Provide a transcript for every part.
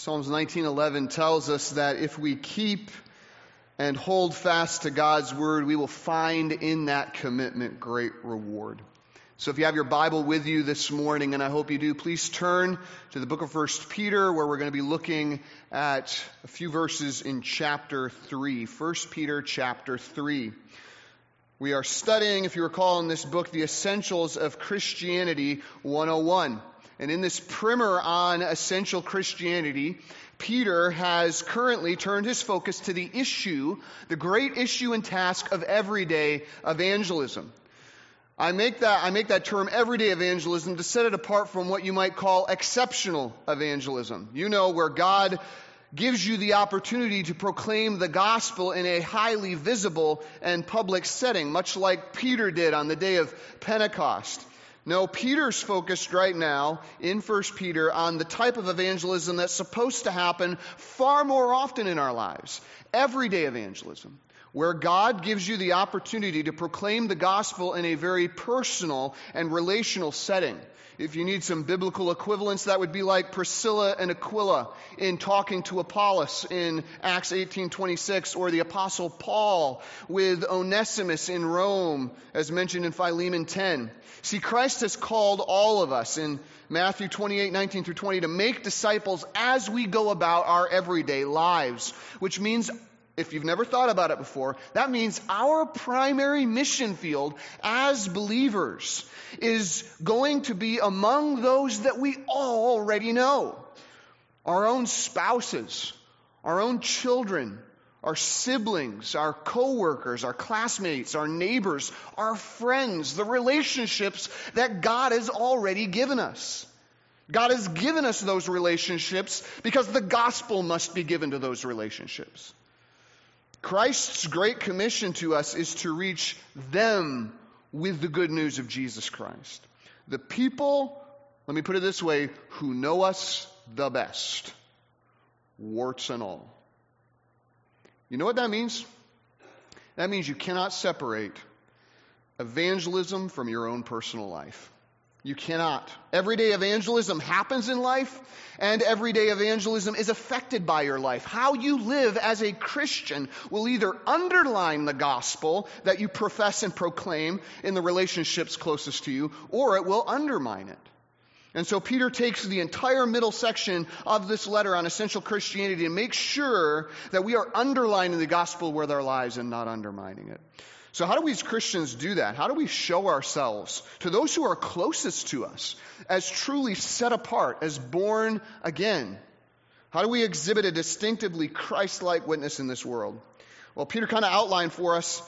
Psalms 19:11 tells us that if we keep and hold fast to God's word, we will find in that commitment great reward. So if you have your Bible with you this morning, and I hope you do, please turn to the book of 1 Peter, where we're going to be looking at a few verses in chapter 3. 1 Peter chapter 3. We are studying, if you recall in this book, the essentials of Christianity 101. And in this primer on essential Christianity, Peter has currently turned his focus to the issue, the great issue and task of everyday evangelism. I make that, I make that term everyday evangelism to set it apart from what you might call exceptional evangelism. You know, where God gives you the opportunity to proclaim the gospel in a highly visible and public setting, much like Peter did on the day of Pentecost. No, Peter's focused right now in 1 Peter on the type of evangelism that's supposed to happen far more often in our lives. Everyday evangelism, where God gives you the opportunity to proclaim the gospel in a very personal and relational setting. If you need some biblical equivalents, that would be like Priscilla and Aquila in talking to Apollos in Acts 18:26 or the apostle Paul with Onesimus in Rome as mentioned in Philemon 10. See, Christ has called all of us in Matthew 28, 19 through 20 to make disciples as we go about our everyday lives, which means if you've never thought about it before, that means our primary mission field as believers is going to be among those that we already know our own spouses, our own children, our siblings, our coworkers, our classmates, our neighbors, our friends, the relationships that God has already given us. God has given us those relationships because the gospel must be given to those relationships. Christ's great commission to us is to reach them with the good news of Jesus Christ. The people, let me put it this way, who know us the best, warts and all. You know what that means? That means you cannot separate evangelism from your own personal life. You cannot. Everyday evangelism happens in life, and everyday evangelism is affected by your life. How you live as a Christian will either underline the gospel that you profess and proclaim in the relationships closest to you, or it will undermine it. And so Peter takes the entire middle section of this letter on essential Christianity and makes sure that we are underlining the gospel with our lives and not undermining it. So, how do we as Christians do that? How do we show ourselves to those who are closest to us as truly set apart, as born again? How do we exhibit a distinctively Christ like witness in this world? Well, Peter kind of outlined for us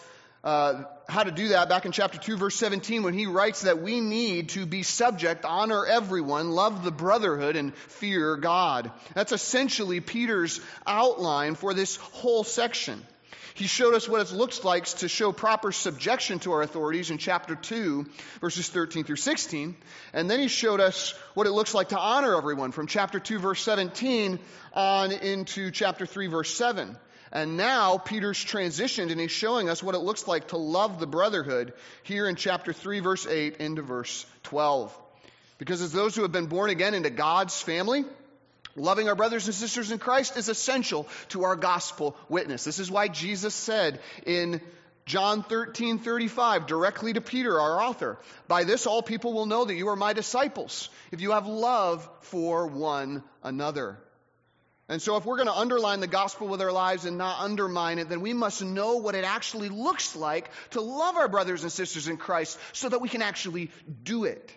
uh, how to do that back in chapter 2, verse 17, when he writes that we need to be subject, honor everyone, love the brotherhood, and fear God. That's essentially Peter's outline for this whole section. He showed us what it looks like to show proper subjection to our authorities in chapter 2, verses 13 through 16. And then he showed us what it looks like to honor everyone from chapter 2, verse 17 on into chapter 3, verse 7. And now Peter's transitioned and he's showing us what it looks like to love the brotherhood here in chapter 3, verse 8 into verse 12. Because as those who have been born again into God's family, Loving our brothers and sisters in Christ is essential to our gospel witness. This is why Jesus said in John 13, 35, directly to Peter, our author, By this all people will know that you are my disciples, if you have love for one another. And so, if we're going to underline the gospel with our lives and not undermine it, then we must know what it actually looks like to love our brothers and sisters in Christ so that we can actually do it.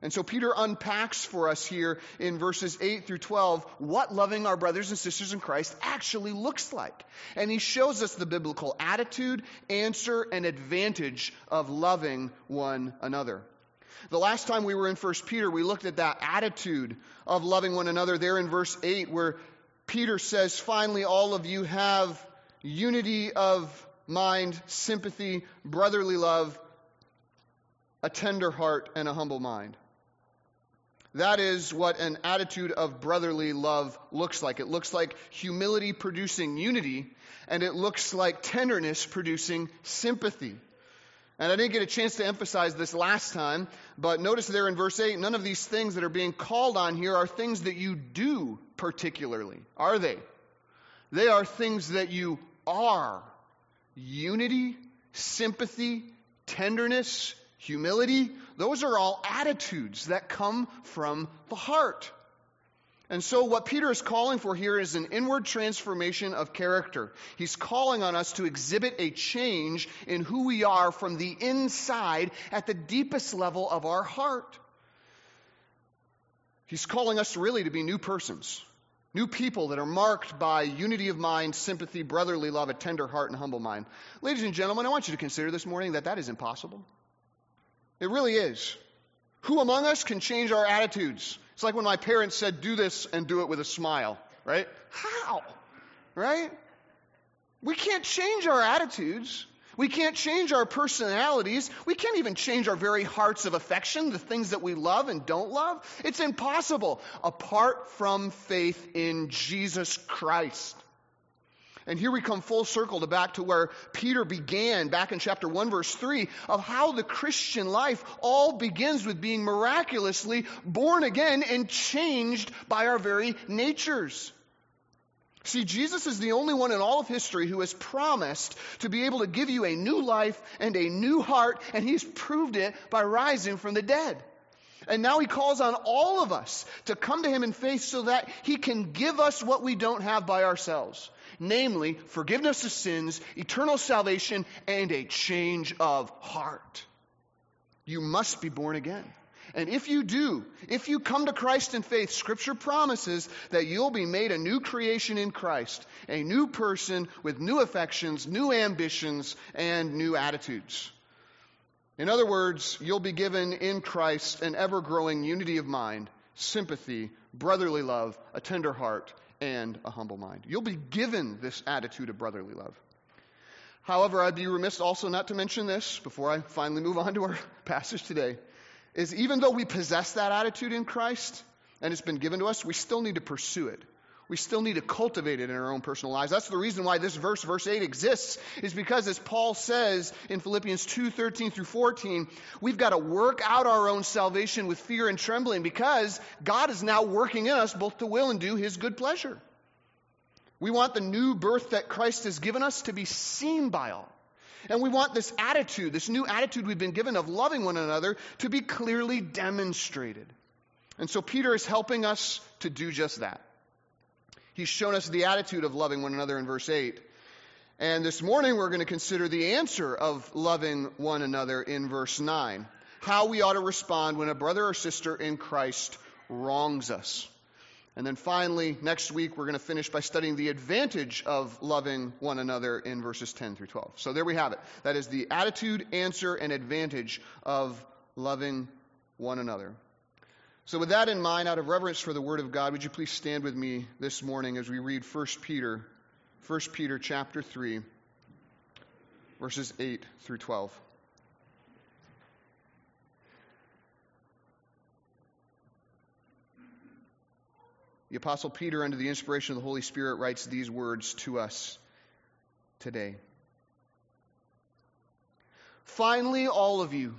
And so Peter unpacks for us here in verses 8 through 12 what loving our brothers and sisters in Christ actually looks like. And he shows us the biblical attitude, answer, and advantage of loving one another. The last time we were in 1 Peter, we looked at that attitude of loving one another there in verse 8, where Peter says, Finally, all of you have unity of mind, sympathy, brotherly love, a tender heart, and a humble mind. That is what an attitude of brotherly love looks like. It looks like humility producing unity, and it looks like tenderness producing sympathy. And I didn't get a chance to emphasize this last time, but notice there in verse 8, none of these things that are being called on here are things that you do particularly, are they? They are things that you are. Unity, sympathy, tenderness, humility, those are all attitudes that come from the heart. And so, what Peter is calling for here is an inward transformation of character. He's calling on us to exhibit a change in who we are from the inside at the deepest level of our heart. He's calling us really to be new persons, new people that are marked by unity of mind, sympathy, brotherly love, a tender heart, and humble mind. Ladies and gentlemen, I want you to consider this morning that that is impossible. It really is. Who among us can change our attitudes? It's like when my parents said, do this and do it with a smile, right? How? Right? We can't change our attitudes. We can't change our personalities. We can't even change our very hearts of affection, the things that we love and don't love. It's impossible apart from faith in Jesus Christ. And here we come full circle to back to where Peter began back in chapter 1 verse 3 of how the Christian life all begins with being miraculously born again and changed by our very natures. See, Jesus is the only one in all of history who has promised to be able to give you a new life and a new heart, and he's proved it by rising from the dead. And now he calls on all of us to come to him in faith so that he can give us what we don't have by ourselves namely, forgiveness of sins, eternal salvation, and a change of heart. You must be born again. And if you do, if you come to Christ in faith, Scripture promises that you'll be made a new creation in Christ, a new person with new affections, new ambitions, and new attitudes. In other words, you'll be given in Christ an ever growing unity of mind, sympathy, brotherly love, a tender heart, and a humble mind. You'll be given this attitude of brotherly love. However, I'd be remiss also not to mention this before I finally move on to our passage today. Is even though we possess that attitude in Christ and it's been given to us, we still need to pursue it we still need to cultivate it in our own personal lives. That's the reason why this verse, verse 8, exists, is because as Paul says in Philippians 2 13 through 14, we've got to work out our own salvation with fear and trembling because God is now working in us both to will and do his good pleasure. We want the new birth that Christ has given us to be seen by all. And we want this attitude, this new attitude we've been given of loving one another, to be clearly demonstrated. And so Peter is helping us to do just that. He's shown us the attitude of loving one another in verse 8. And this morning we're going to consider the answer of loving one another in verse 9. How we ought to respond when a brother or sister in Christ wrongs us. And then finally, next week, we're going to finish by studying the advantage of loving one another in verses 10 through 12. So there we have it. That is the attitude, answer, and advantage of loving one another. So, with that in mind, out of reverence for the Word of God, would you please stand with me this morning as we read 1 Peter, 1 Peter chapter 3, verses 8 through 12. The Apostle Peter, under the inspiration of the Holy Spirit, writes these words to us today. Finally, all of you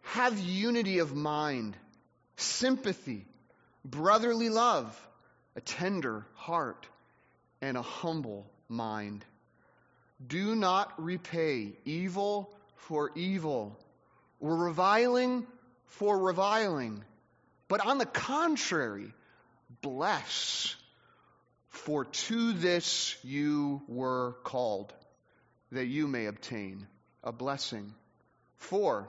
have unity of mind sympathy, brotherly love, a tender heart, and a humble mind. Do not repay evil for evil or reviling for reviling, but on the contrary, bless. For to this you were called, that you may obtain a blessing. For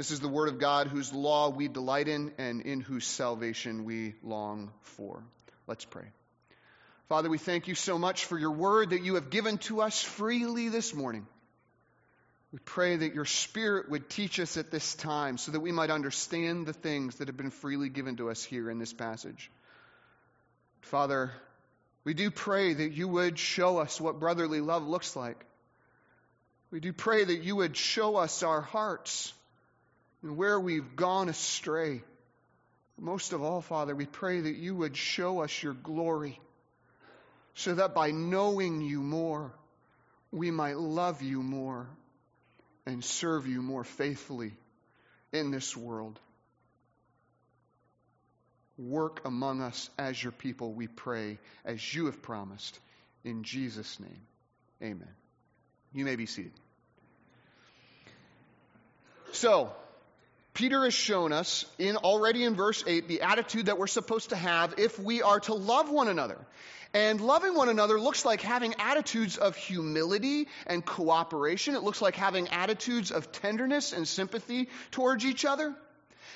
This is the Word of God whose law we delight in and in whose salvation we long for. Let's pray. Father, we thank you so much for your Word that you have given to us freely this morning. We pray that your Spirit would teach us at this time so that we might understand the things that have been freely given to us here in this passage. Father, we do pray that you would show us what brotherly love looks like. We do pray that you would show us our hearts and where we've gone astray. Most of all, Father, we pray that you would show us your glory so that by knowing you more, we might love you more and serve you more faithfully in this world. Work among us as your people, we pray, as you have promised. In Jesus' name, amen. You may be seated. So, Peter has shown us in already in verse 8 the attitude that we're supposed to have if we are to love one another. And loving one another looks like having attitudes of humility and cooperation. It looks like having attitudes of tenderness and sympathy towards each other.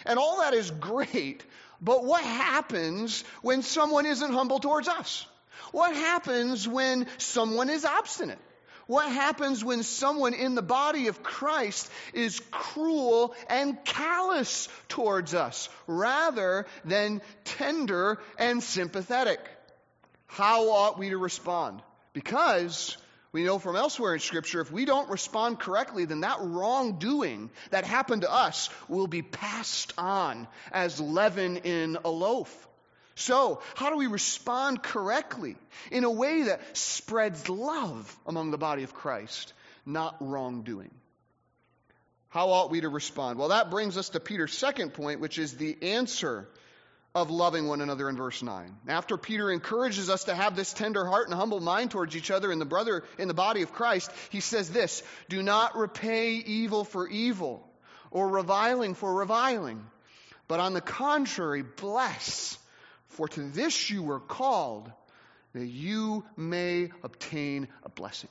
And all that is great, but what happens when someone isn't humble towards us? What happens when someone is obstinate? What happens when someone in the body of Christ is cruel and callous towards us rather than tender and sympathetic? How ought we to respond? Because we know from elsewhere in Scripture, if we don't respond correctly, then that wrongdoing that happened to us will be passed on as leaven in a loaf. So, how do we respond correctly in a way that spreads love among the body of Christ, not wrongdoing? How ought we to respond? Well, that brings us to Peter's second point, which is the answer of loving one another in verse 9. After Peter encourages us to have this tender heart and humble mind towards each other in the brother in the body of Christ, he says this, do not repay evil for evil or reviling for reviling, but on the contrary, bless for to this you were called, that you may obtain a blessing.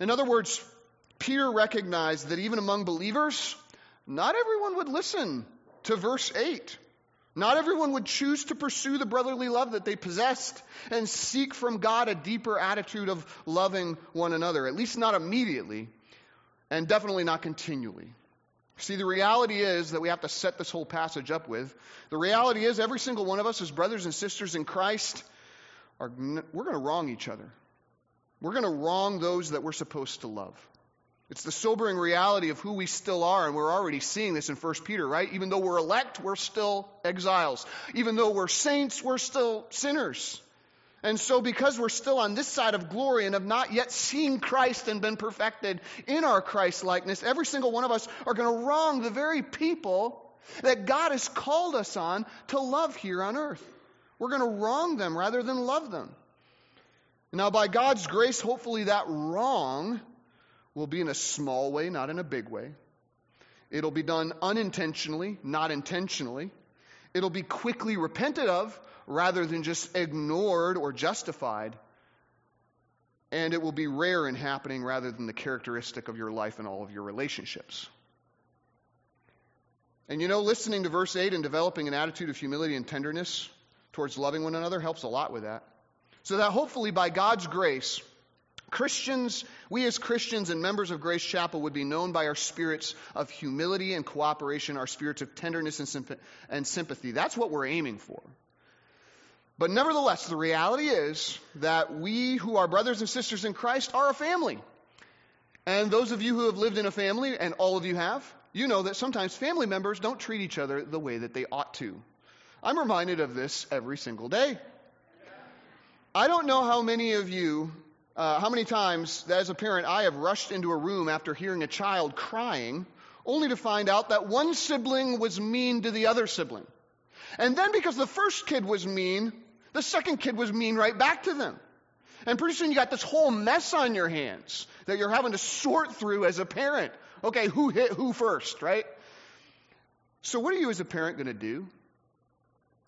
In other words, Peter recognized that even among believers, not everyone would listen to verse 8. Not everyone would choose to pursue the brotherly love that they possessed and seek from God a deeper attitude of loving one another, at least not immediately, and definitely not continually. See, the reality is that we have to set this whole passage up with. The reality is, every single one of us, as brothers and sisters in Christ, are, we're going to wrong each other. We're going to wrong those that we're supposed to love. It's the sobering reality of who we still are, and we're already seeing this in 1 Peter, right? Even though we're elect, we're still exiles. Even though we're saints, we're still sinners. And so, because we're still on this side of glory and have not yet seen Christ and been perfected in our Christ likeness, every single one of us are going to wrong the very people that God has called us on to love here on earth. We're going to wrong them rather than love them. Now, by God's grace, hopefully that wrong will be in a small way, not in a big way. It'll be done unintentionally, not intentionally. It'll be quickly repented of rather than just ignored or justified. And it will be rare in happening rather than the characteristic of your life and all of your relationships. And you know, listening to verse 8 and developing an attitude of humility and tenderness towards loving one another helps a lot with that. So that hopefully by God's grace, Christians, we as Christians and members of Grace Chapel would be known by our spirits of humility and cooperation, our spirits of tenderness and sympathy. That's what we're aiming for. But nevertheless, the reality is that we who are brothers and sisters in Christ are a family. And those of you who have lived in a family, and all of you have, you know that sometimes family members don't treat each other the way that they ought to. I'm reminded of this every single day. I don't know how many of you uh, how many times, as a parent, I have rushed into a room after hearing a child crying, only to find out that one sibling was mean to the other sibling. And then because the first kid was mean, the second kid was mean right back to them. And pretty soon you got this whole mess on your hands that you're having to sort through as a parent. Okay, who hit who first, right? So what are you as a parent going to do?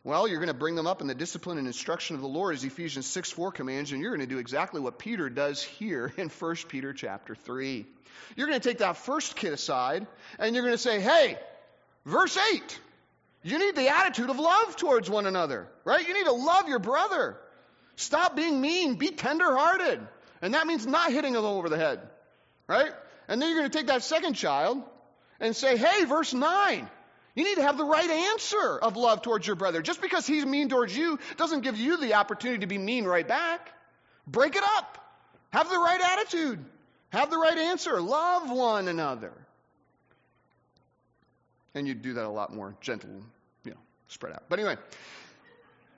Well, you're going to bring them up in the discipline and instruction of the Lord as Ephesians 6 4 commands, and you're going to do exactly what Peter does here in 1 Peter chapter 3. You're going to take that first kid aside, and you're going to say, hey, verse 8, you need the attitude of love towards one another, right? You need to love your brother. Stop being mean, be tenderhearted. And that means not hitting them over the head, right? And then you're going to take that second child and say, hey, verse 9. You need to have the right answer of love towards your brother. Just because he's mean towards you doesn't give you the opportunity to be mean right back. Break it up. Have the right attitude. Have the right answer. Love one another. And you do that a lot more gentle, spread out. But anyway,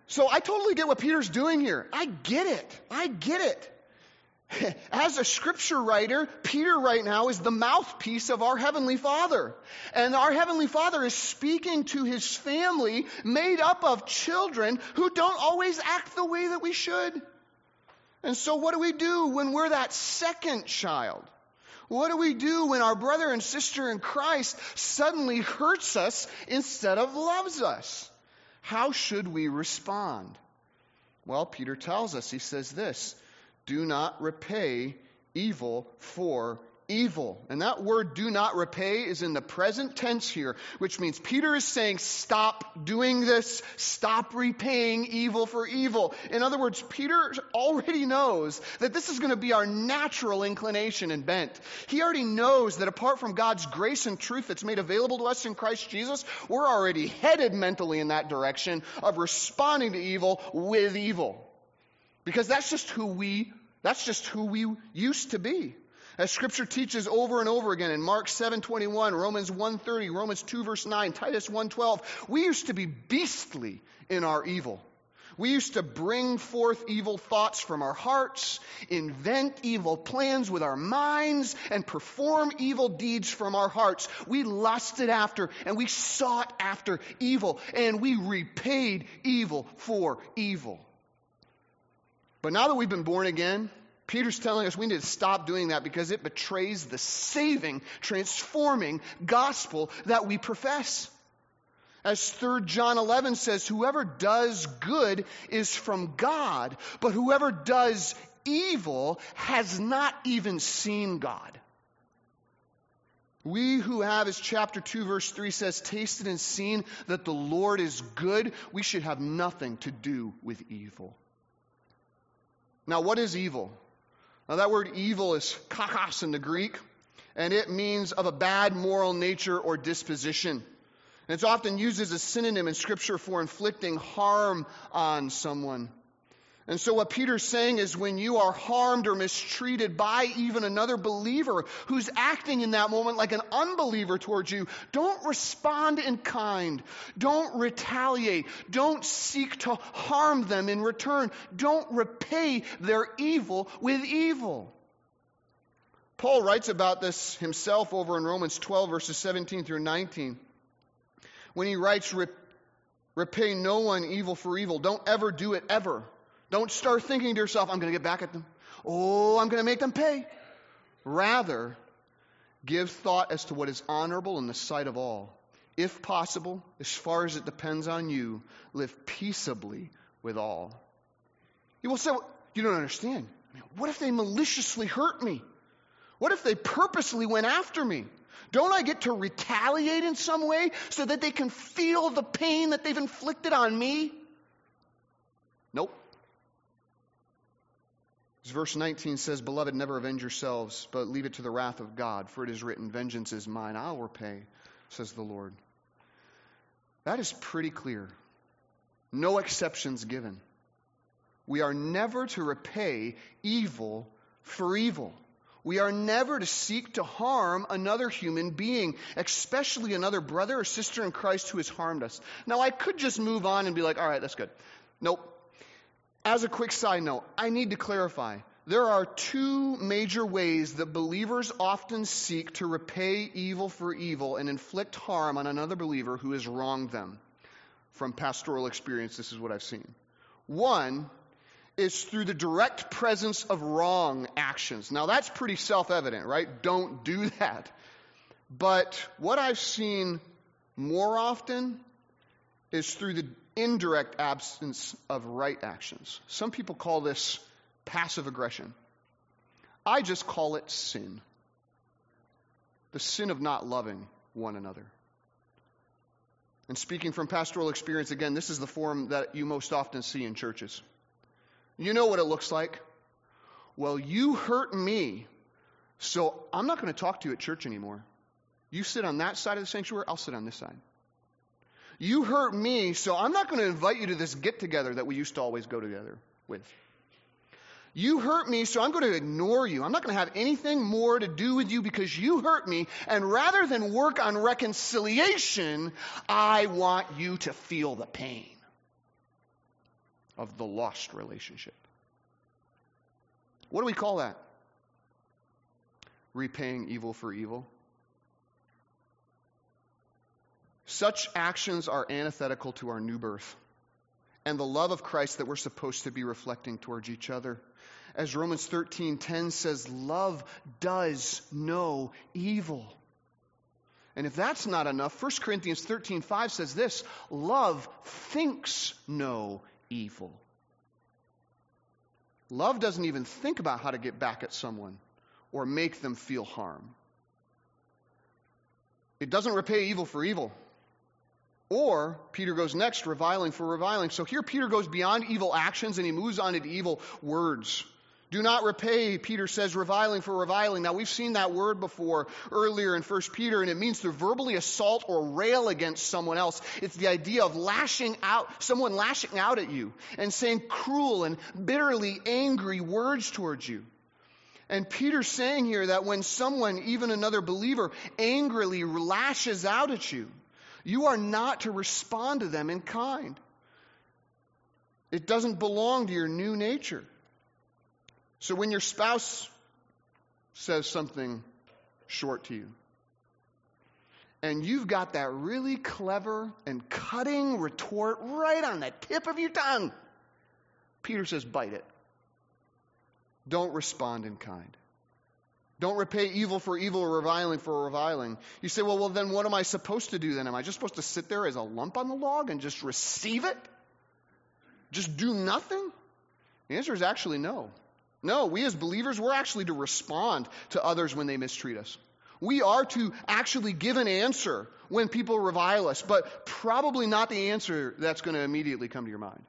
so I totally get what Peter's doing here. I get it. I get it. As a scripture writer, Peter right now is the mouthpiece of our Heavenly Father. And our Heavenly Father is speaking to his family made up of children who don't always act the way that we should. And so, what do we do when we're that second child? What do we do when our brother and sister in Christ suddenly hurts us instead of loves us? How should we respond? Well, Peter tells us, he says this do not repay evil for evil. And that word do not repay is in the present tense here, which means Peter is saying stop doing this, stop repaying evil for evil. In other words, Peter already knows that this is going to be our natural inclination and bent. He already knows that apart from God's grace and truth that's made available to us in Christ Jesus, we're already headed mentally in that direction of responding to evil with evil. Because that's just who we that's just who we used to be. As scripture teaches over and over again in Mark 7:21, Romans 1:30, Romans 2 verse 9, Titus 1:12, we used to be beastly in our evil. We used to bring forth evil thoughts from our hearts, invent evil plans with our minds, and perform evil deeds from our hearts. We lusted after and we sought after evil, and we repaid evil for evil. But now that we've been born again, Peter's telling us we need to stop doing that because it betrays the saving, transforming gospel that we profess. As 3 John 11 says, whoever does good is from God, but whoever does evil has not even seen God. We who have, as chapter 2, verse 3 says, tasted and seen that the Lord is good, we should have nothing to do with evil. Now, what is evil? Now, that word evil is kakos in the Greek, and it means of a bad moral nature or disposition. And it's often used as a synonym in Scripture for inflicting harm on someone. And so, what Peter's saying is when you are harmed or mistreated by even another believer who's acting in that moment like an unbeliever towards you, don't respond in kind. Don't retaliate. Don't seek to harm them in return. Don't repay their evil with evil. Paul writes about this himself over in Romans 12, verses 17 through 19. When he writes, Repay no one evil for evil. Don't ever do it ever. Don't start thinking to yourself, I'm going to get back at them. Oh, I'm going to make them pay. Rather, give thought as to what is honorable in the sight of all. If possible, as far as it depends on you, live peaceably with all. You will say, well, You don't understand. I mean, what if they maliciously hurt me? What if they purposely went after me? Don't I get to retaliate in some way so that they can feel the pain that they've inflicted on me? Nope. Verse 19 says, Beloved, never avenge yourselves, but leave it to the wrath of God, for it is written, Vengeance is mine, I'll repay, says the Lord. That is pretty clear. No exceptions given. We are never to repay evil for evil. We are never to seek to harm another human being, especially another brother or sister in Christ who has harmed us. Now, I could just move on and be like, all right, that's good. Nope. As a quick side note, I need to clarify. There are two major ways that believers often seek to repay evil for evil and inflict harm on another believer who has wronged them. From pastoral experience, this is what I've seen. One is through the direct presence of wrong actions. Now, that's pretty self evident, right? Don't do that. But what I've seen more often is through the indirect absence of right actions. Some people call this passive aggression. I just call it sin. The sin of not loving one another. And speaking from pastoral experience, again, this is the form that you most often see in churches. You know what it looks like? Well, you hurt me, So I'm not going to talk to you at church anymore. You sit on that side of the sanctuary, I'll sit on this side. You hurt me, so I'm not going to invite you to this get together that we used to always go together with. You hurt me, so I'm going to ignore you. I'm not going to have anything more to do with you because you hurt me. And rather than work on reconciliation, I want you to feel the pain of the lost relationship. What do we call that? Repaying evil for evil. Such actions are antithetical to our new birth and the love of Christ that we're supposed to be reflecting towards each other. As Romans 13:10 says, love does no evil. And if that's not enough, 1 Corinthians 13:5 says this, love thinks no evil. Love doesn't even think about how to get back at someone or make them feel harm. It doesn't repay evil for evil. Or, Peter goes next, reviling for reviling. So here Peter goes beyond evil actions and he moves on to evil words. Do not repay, Peter says, reviling for reviling. Now, we've seen that word before earlier in 1 Peter, and it means to verbally assault or rail against someone else. It's the idea of lashing out, someone lashing out at you and saying cruel and bitterly angry words towards you. And Peter's saying here that when someone, even another believer, angrily lashes out at you, you are not to respond to them in kind. It doesn't belong to your new nature. So when your spouse says something short to you, and you've got that really clever and cutting retort right on the tip of your tongue, Peter says, bite it. Don't respond in kind. Don't repay evil for evil or reviling for reviling. You say, well, well, then what am I supposed to do then? Am I just supposed to sit there as a lump on the log and just receive it? Just do nothing? The answer is actually no. No, we as believers, we're actually to respond to others when they mistreat us. We are to actually give an answer when people revile us, but probably not the answer that's going to immediately come to your mind.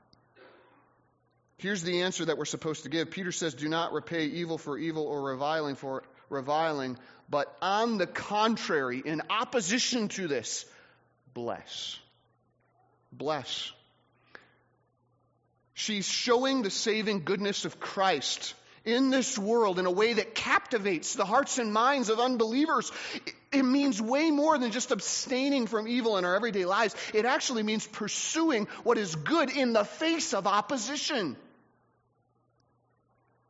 Here's the answer that we're supposed to give. Peter says, Do not repay evil for evil or reviling for reviling, but on the contrary, in opposition to this, bless. Bless. She's showing the saving goodness of Christ in this world in a way that captivates the hearts and minds of unbelievers. It means way more than just abstaining from evil in our everyday lives. It actually means pursuing what is good in the face of opposition.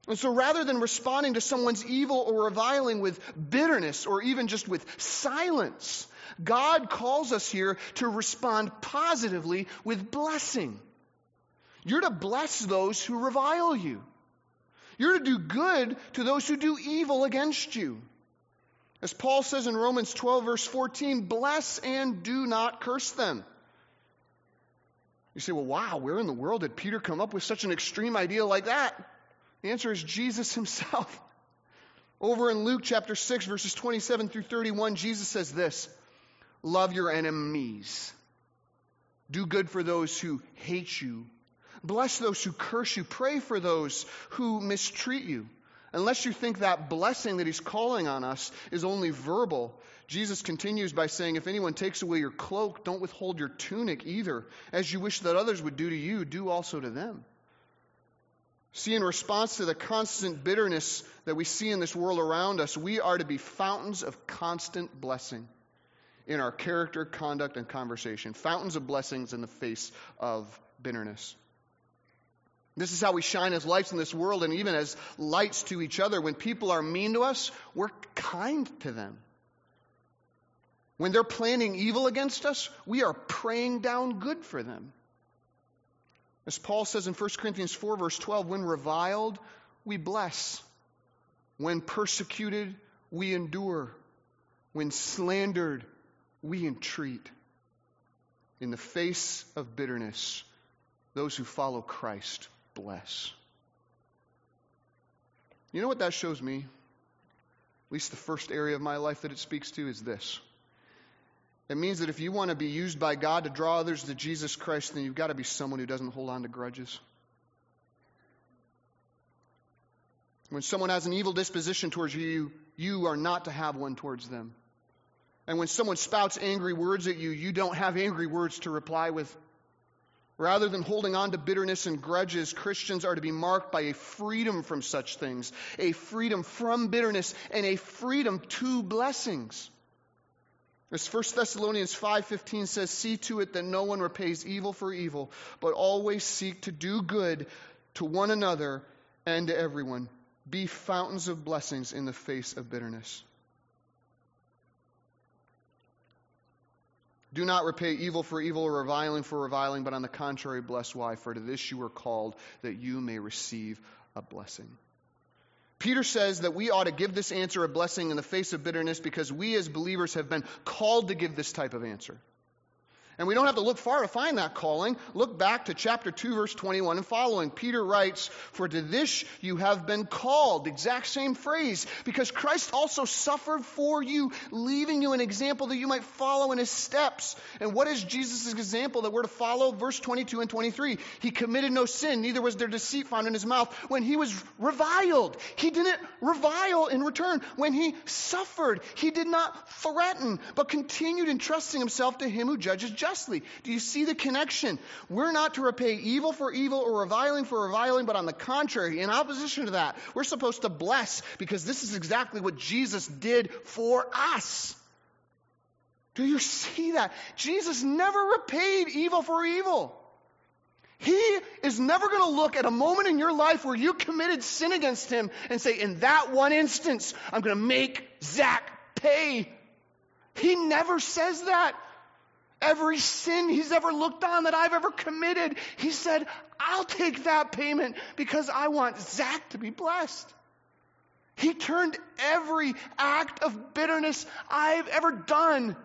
And so rather than responding to someone's evil or reviling with bitterness or even just with silence, God calls us here to respond positively with blessing. You're to bless those who revile you. You're to do good to those who do evil against you. As Paul says in Romans 12, verse 14, bless and do not curse them. You say, well, wow, where in the world did Peter come up with such an extreme idea like that? The answer is Jesus himself. Over in Luke chapter 6, verses 27 through 31, Jesus says this Love your enemies. Do good for those who hate you. Bless those who curse you. Pray for those who mistreat you. Unless you think that blessing that he's calling on us is only verbal, Jesus continues by saying, If anyone takes away your cloak, don't withhold your tunic either. As you wish that others would do to you, do also to them. See, in response to the constant bitterness that we see in this world around us, we are to be fountains of constant blessing in our character, conduct, and conversation. Fountains of blessings in the face of bitterness. This is how we shine as lights in this world and even as lights to each other. When people are mean to us, we're kind to them. When they're planning evil against us, we are praying down good for them. As Paul says in 1 Corinthians 4, verse 12, when reviled, we bless. When persecuted, we endure. When slandered, we entreat. In the face of bitterness, those who follow Christ bless. You know what that shows me? At least the first area of my life that it speaks to is this it means that if you want to be used by God to draw others to Jesus Christ, then you've got to be someone who doesn't hold on to grudges. When someone has an evil disposition towards you, you are not to have one towards them. And when someone spouts angry words at you, you don't have angry words to reply with. Rather than holding on to bitterness and grudges, Christians are to be marked by a freedom from such things, a freedom from bitterness, and a freedom to blessings. As 1 Thessalonians 5:15 says, "See to it that no one repays evil for evil, but always seek to do good to one another and to everyone. Be fountains of blessings in the face of bitterness." Do not repay evil for evil or reviling for reviling, but on the contrary, bless why? For to this you were called, that you may receive a blessing. Peter says that we ought to give this answer a blessing in the face of bitterness because we as believers have been called to give this type of answer. And we don't have to look far to find that calling. Look back to chapter 2, verse 21 and following. Peter writes, For to this you have been called. Exact same phrase. Because Christ also suffered for you, leaving you an example that you might follow in his steps. And what is Jesus' example that we're to follow? Verse 22 and 23. He committed no sin, neither was there deceit found in his mouth. When he was reviled, he didn't revile in return. When he suffered, he did not threaten, but continued entrusting himself to him who judges justly justly. Do you see the connection? We're not to repay evil for evil or reviling for reviling, but on the contrary, in opposition to that, we're supposed to bless because this is exactly what Jesus did for us. Do you see that? Jesus never repaid evil for evil. He is never going to look at a moment in your life where you committed sin against him and say, in that one instance, I'm going to make Zach pay. He never says that. Every sin he's ever looked on that I've ever committed, he said, I'll take that payment because I want Zach to be blessed. He turned every act of bitterness I've ever done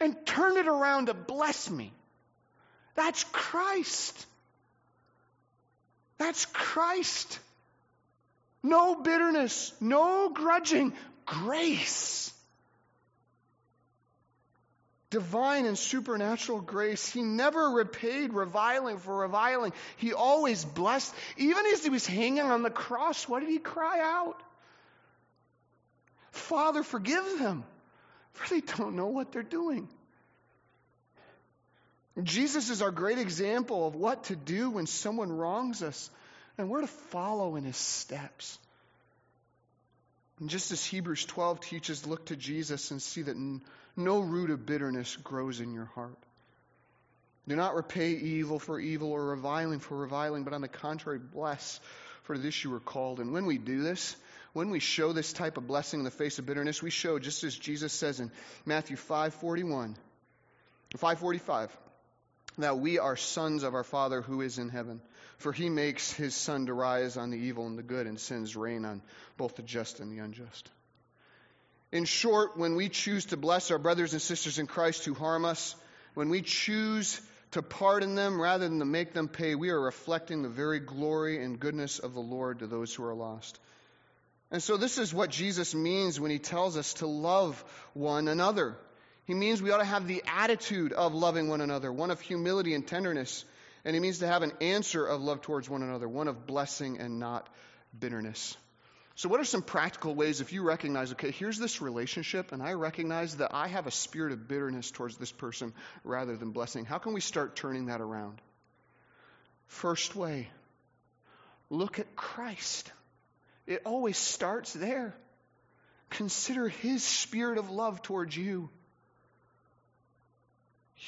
and turned it around to bless me. That's Christ. That's Christ. No bitterness, no grudging, grace divine and supernatural grace. He never repaid reviling for reviling. He always blessed. Even as he was hanging on the cross, what did he cry out? Father, forgive them, for they don't know what they're doing. Jesus is our great example of what to do when someone wrongs us, and we're to follow in his steps. And just as Hebrews 12 teaches, look to Jesus and see that no root of bitterness grows in your heart. Do not repay evil for evil or reviling for reviling, but on the contrary, bless, for this you were called. And when we do this, when we show this type of blessing in the face of bitterness, we show, just as Jesus says in Matthew 5.41, 545, that we are sons of our Father who is in heaven. For he makes his sun to rise on the evil and the good and sends rain on both the just and the unjust. In short, when we choose to bless our brothers and sisters in Christ who harm us, when we choose to pardon them rather than to make them pay, we are reflecting the very glory and goodness of the Lord to those who are lost. And so, this is what Jesus means when he tells us to love one another. He means we ought to have the attitude of loving one another, one of humility and tenderness. And he means to have an answer of love towards one another, one of blessing and not bitterness. So, what are some practical ways if you recognize, okay, here's this relationship, and I recognize that I have a spirit of bitterness towards this person rather than blessing? How can we start turning that around? First way, look at Christ. It always starts there. Consider his spirit of love towards you.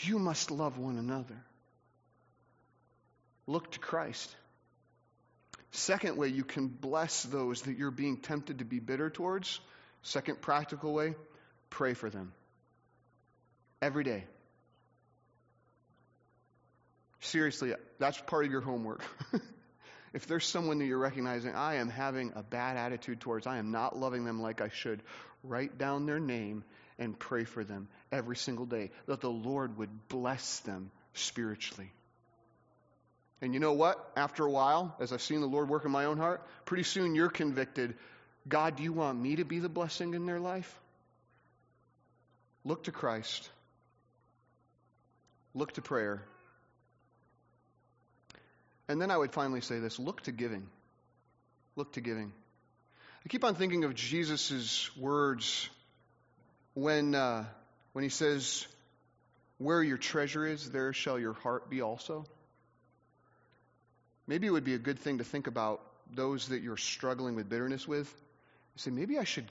You must love one another. Look to Christ. Second way you can bless those that you're being tempted to be bitter towards. Second practical way, pray for them. Every day. Seriously, that's part of your homework. if there's someone that you're recognizing, I am having a bad attitude towards, I am not loving them like I should, write down their name and pray for them every single day that the Lord would bless them spiritually. And you know what? After a while, as I've seen the Lord work in my own heart, pretty soon you're convicted God, do you want me to be the blessing in their life? Look to Christ. Look to prayer. And then I would finally say this look to giving. Look to giving. I keep on thinking of Jesus' words when, uh, when he says, Where your treasure is, there shall your heart be also. Maybe it would be a good thing to think about those that you're struggling with bitterness with. You say, maybe I should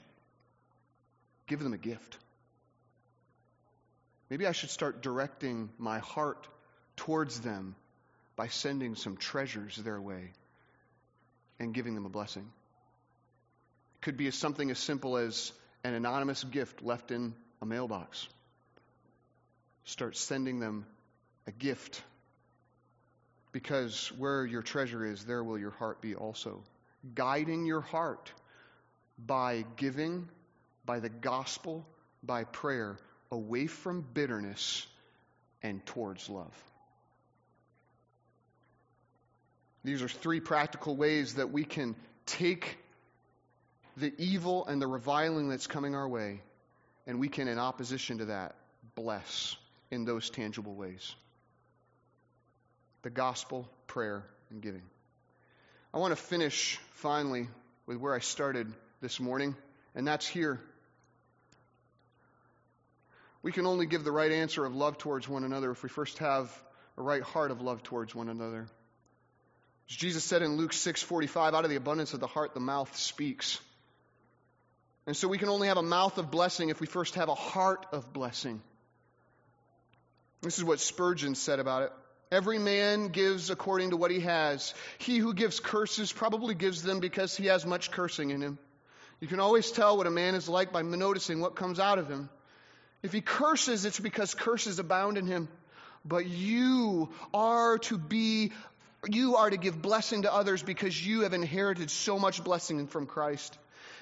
give them a gift. Maybe I should start directing my heart towards them by sending some treasures their way and giving them a blessing. It could be something as simple as an anonymous gift left in a mailbox. Start sending them a gift because where your treasure is, there will your heart be also. Guiding your heart by giving, by the gospel, by prayer, away from bitterness and towards love. These are three practical ways that we can take the evil and the reviling that's coming our way, and we can, in opposition to that, bless in those tangible ways the gospel, prayer, and giving. I want to finish finally with where I started this morning, and that's here. We can only give the right answer of love towards one another if we first have a right heart of love towards one another. As Jesus said in Luke 6:45, out of the abundance of the heart the mouth speaks. And so we can only have a mouth of blessing if we first have a heart of blessing. This is what Spurgeon said about it. Every man gives according to what he has. He who gives curses probably gives them because he has much cursing in him. You can always tell what a man is like by noticing what comes out of him. If he curses, it's because curses abound in him. But you are to be, you are to give blessing to others because you have inherited so much blessing from Christ.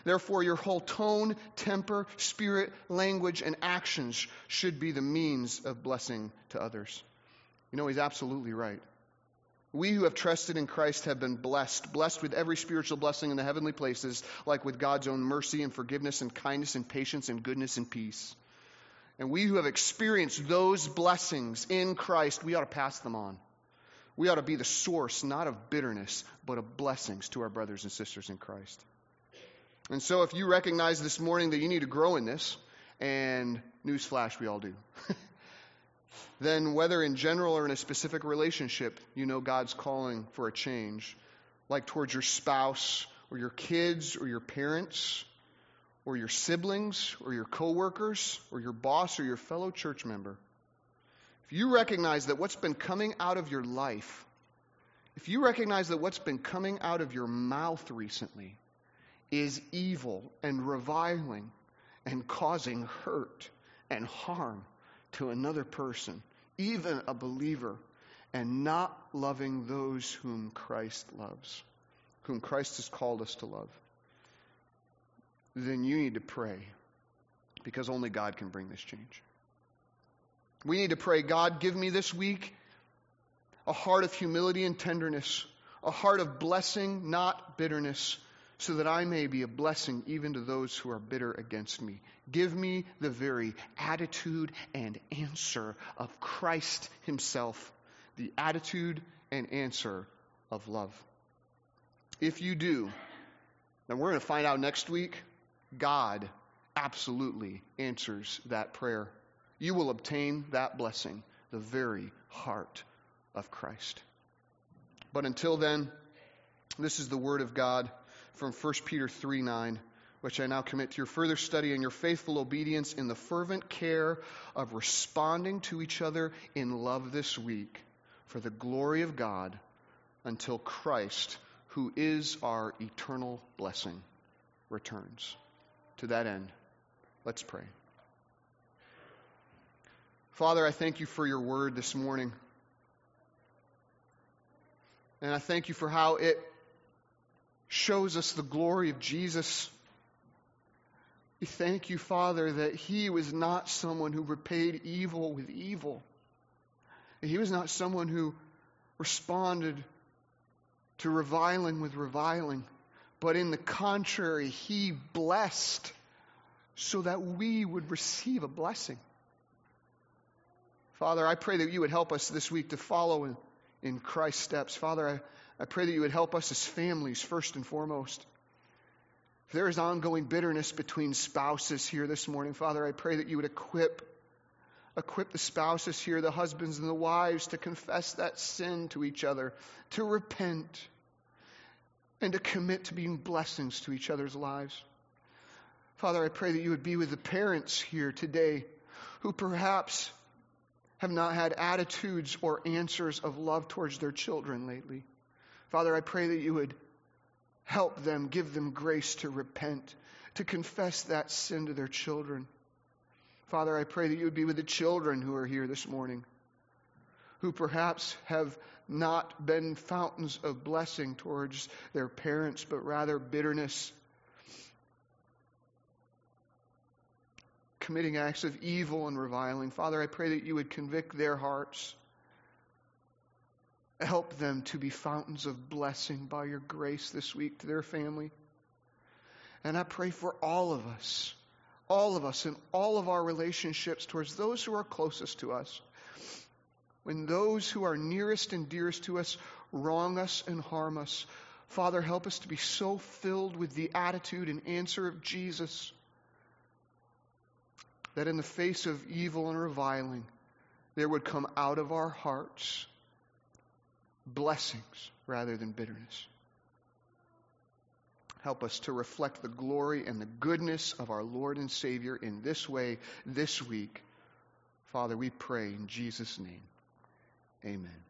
Therefore, your whole tone, temper, spirit, language, and actions should be the means of blessing to others. You know, he's absolutely right. We who have trusted in Christ have been blessed, blessed with every spiritual blessing in the heavenly places, like with God's own mercy and forgiveness and kindness and patience and goodness and peace. And we who have experienced those blessings in Christ, we ought to pass them on. We ought to be the source, not of bitterness, but of blessings to our brothers and sisters in Christ. And so, if you recognize this morning that you need to grow in this, and newsflash, we all do. then whether in general or in a specific relationship, you know God's calling for a change, like towards your spouse or your kids or your parents or your siblings or your coworkers or your boss or your fellow church member. If you recognize that what's been coming out of your life, if you recognize that what's been coming out of your mouth recently is evil and reviling and causing hurt and harm to another person, even a believer, and not loving those whom Christ loves, whom Christ has called us to love, then you need to pray because only God can bring this change. We need to pray, God, give me this week a heart of humility and tenderness, a heart of blessing, not bitterness, so that I may be a blessing even to those who are bitter against me. Give me the very attitude and answer of Christ Himself, the attitude and answer of love. If you do, then we're going to find out next week, God absolutely answers that prayer. You will obtain that blessing, the very heart of Christ. But until then, this is the Word of God from 1 Peter 3 9, which I now commit to your further study and your faithful obedience in the fervent care of responding to each other in love this week for the glory of God until Christ, who is our eternal blessing, returns. To that end, let's pray. Father, I thank you for your word this morning. And I thank you for how it shows us the glory of Jesus. We thank you, Father, that he was not someone who repaid evil with evil. He was not someone who responded to reviling with reviling, but in the contrary, he blessed so that we would receive a blessing. Father, I pray that you would help us this week to follow in, in Christ's steps. Father, I, I pray that you would help us as families, first and foremost. If there is ongoing bitterness between spouses here this morning, Father, I pray that you would equip equip the spouses here, the husbands and the wives, to confess that sin to each other, to repent, and to commit to being blessings to each other's lives. Father, I pray that you would be with the parents here today who perhaps have not had attitudes or answers of love towards their children lately. Father, I pray that you would help them, give them grace to repent, to confess that sin to their children. Father, I pray that you would be with the children who are here this morning, who perhaps have not been fountains of blessing towards their parents, but rather bitterness, committing acts of evil and reviling. Father, I pray that you would convict their hearts. Help them to be fountains of blessing by your grace this week to their family. And I pray for all of us all of us in all of our relationships towards those who are closest to us. When those who are nearest and dearest to us wrong us and harm us, Father, help us to be so filled with the attitude and answer of Jesus that in the face of evil and reviling, there would come out of our hearts blessings rather than bitterness. Help us to reflect the glory and the goodness of our Lord and Savior in this way this week. Father, we pray in Jesus' name. Amen.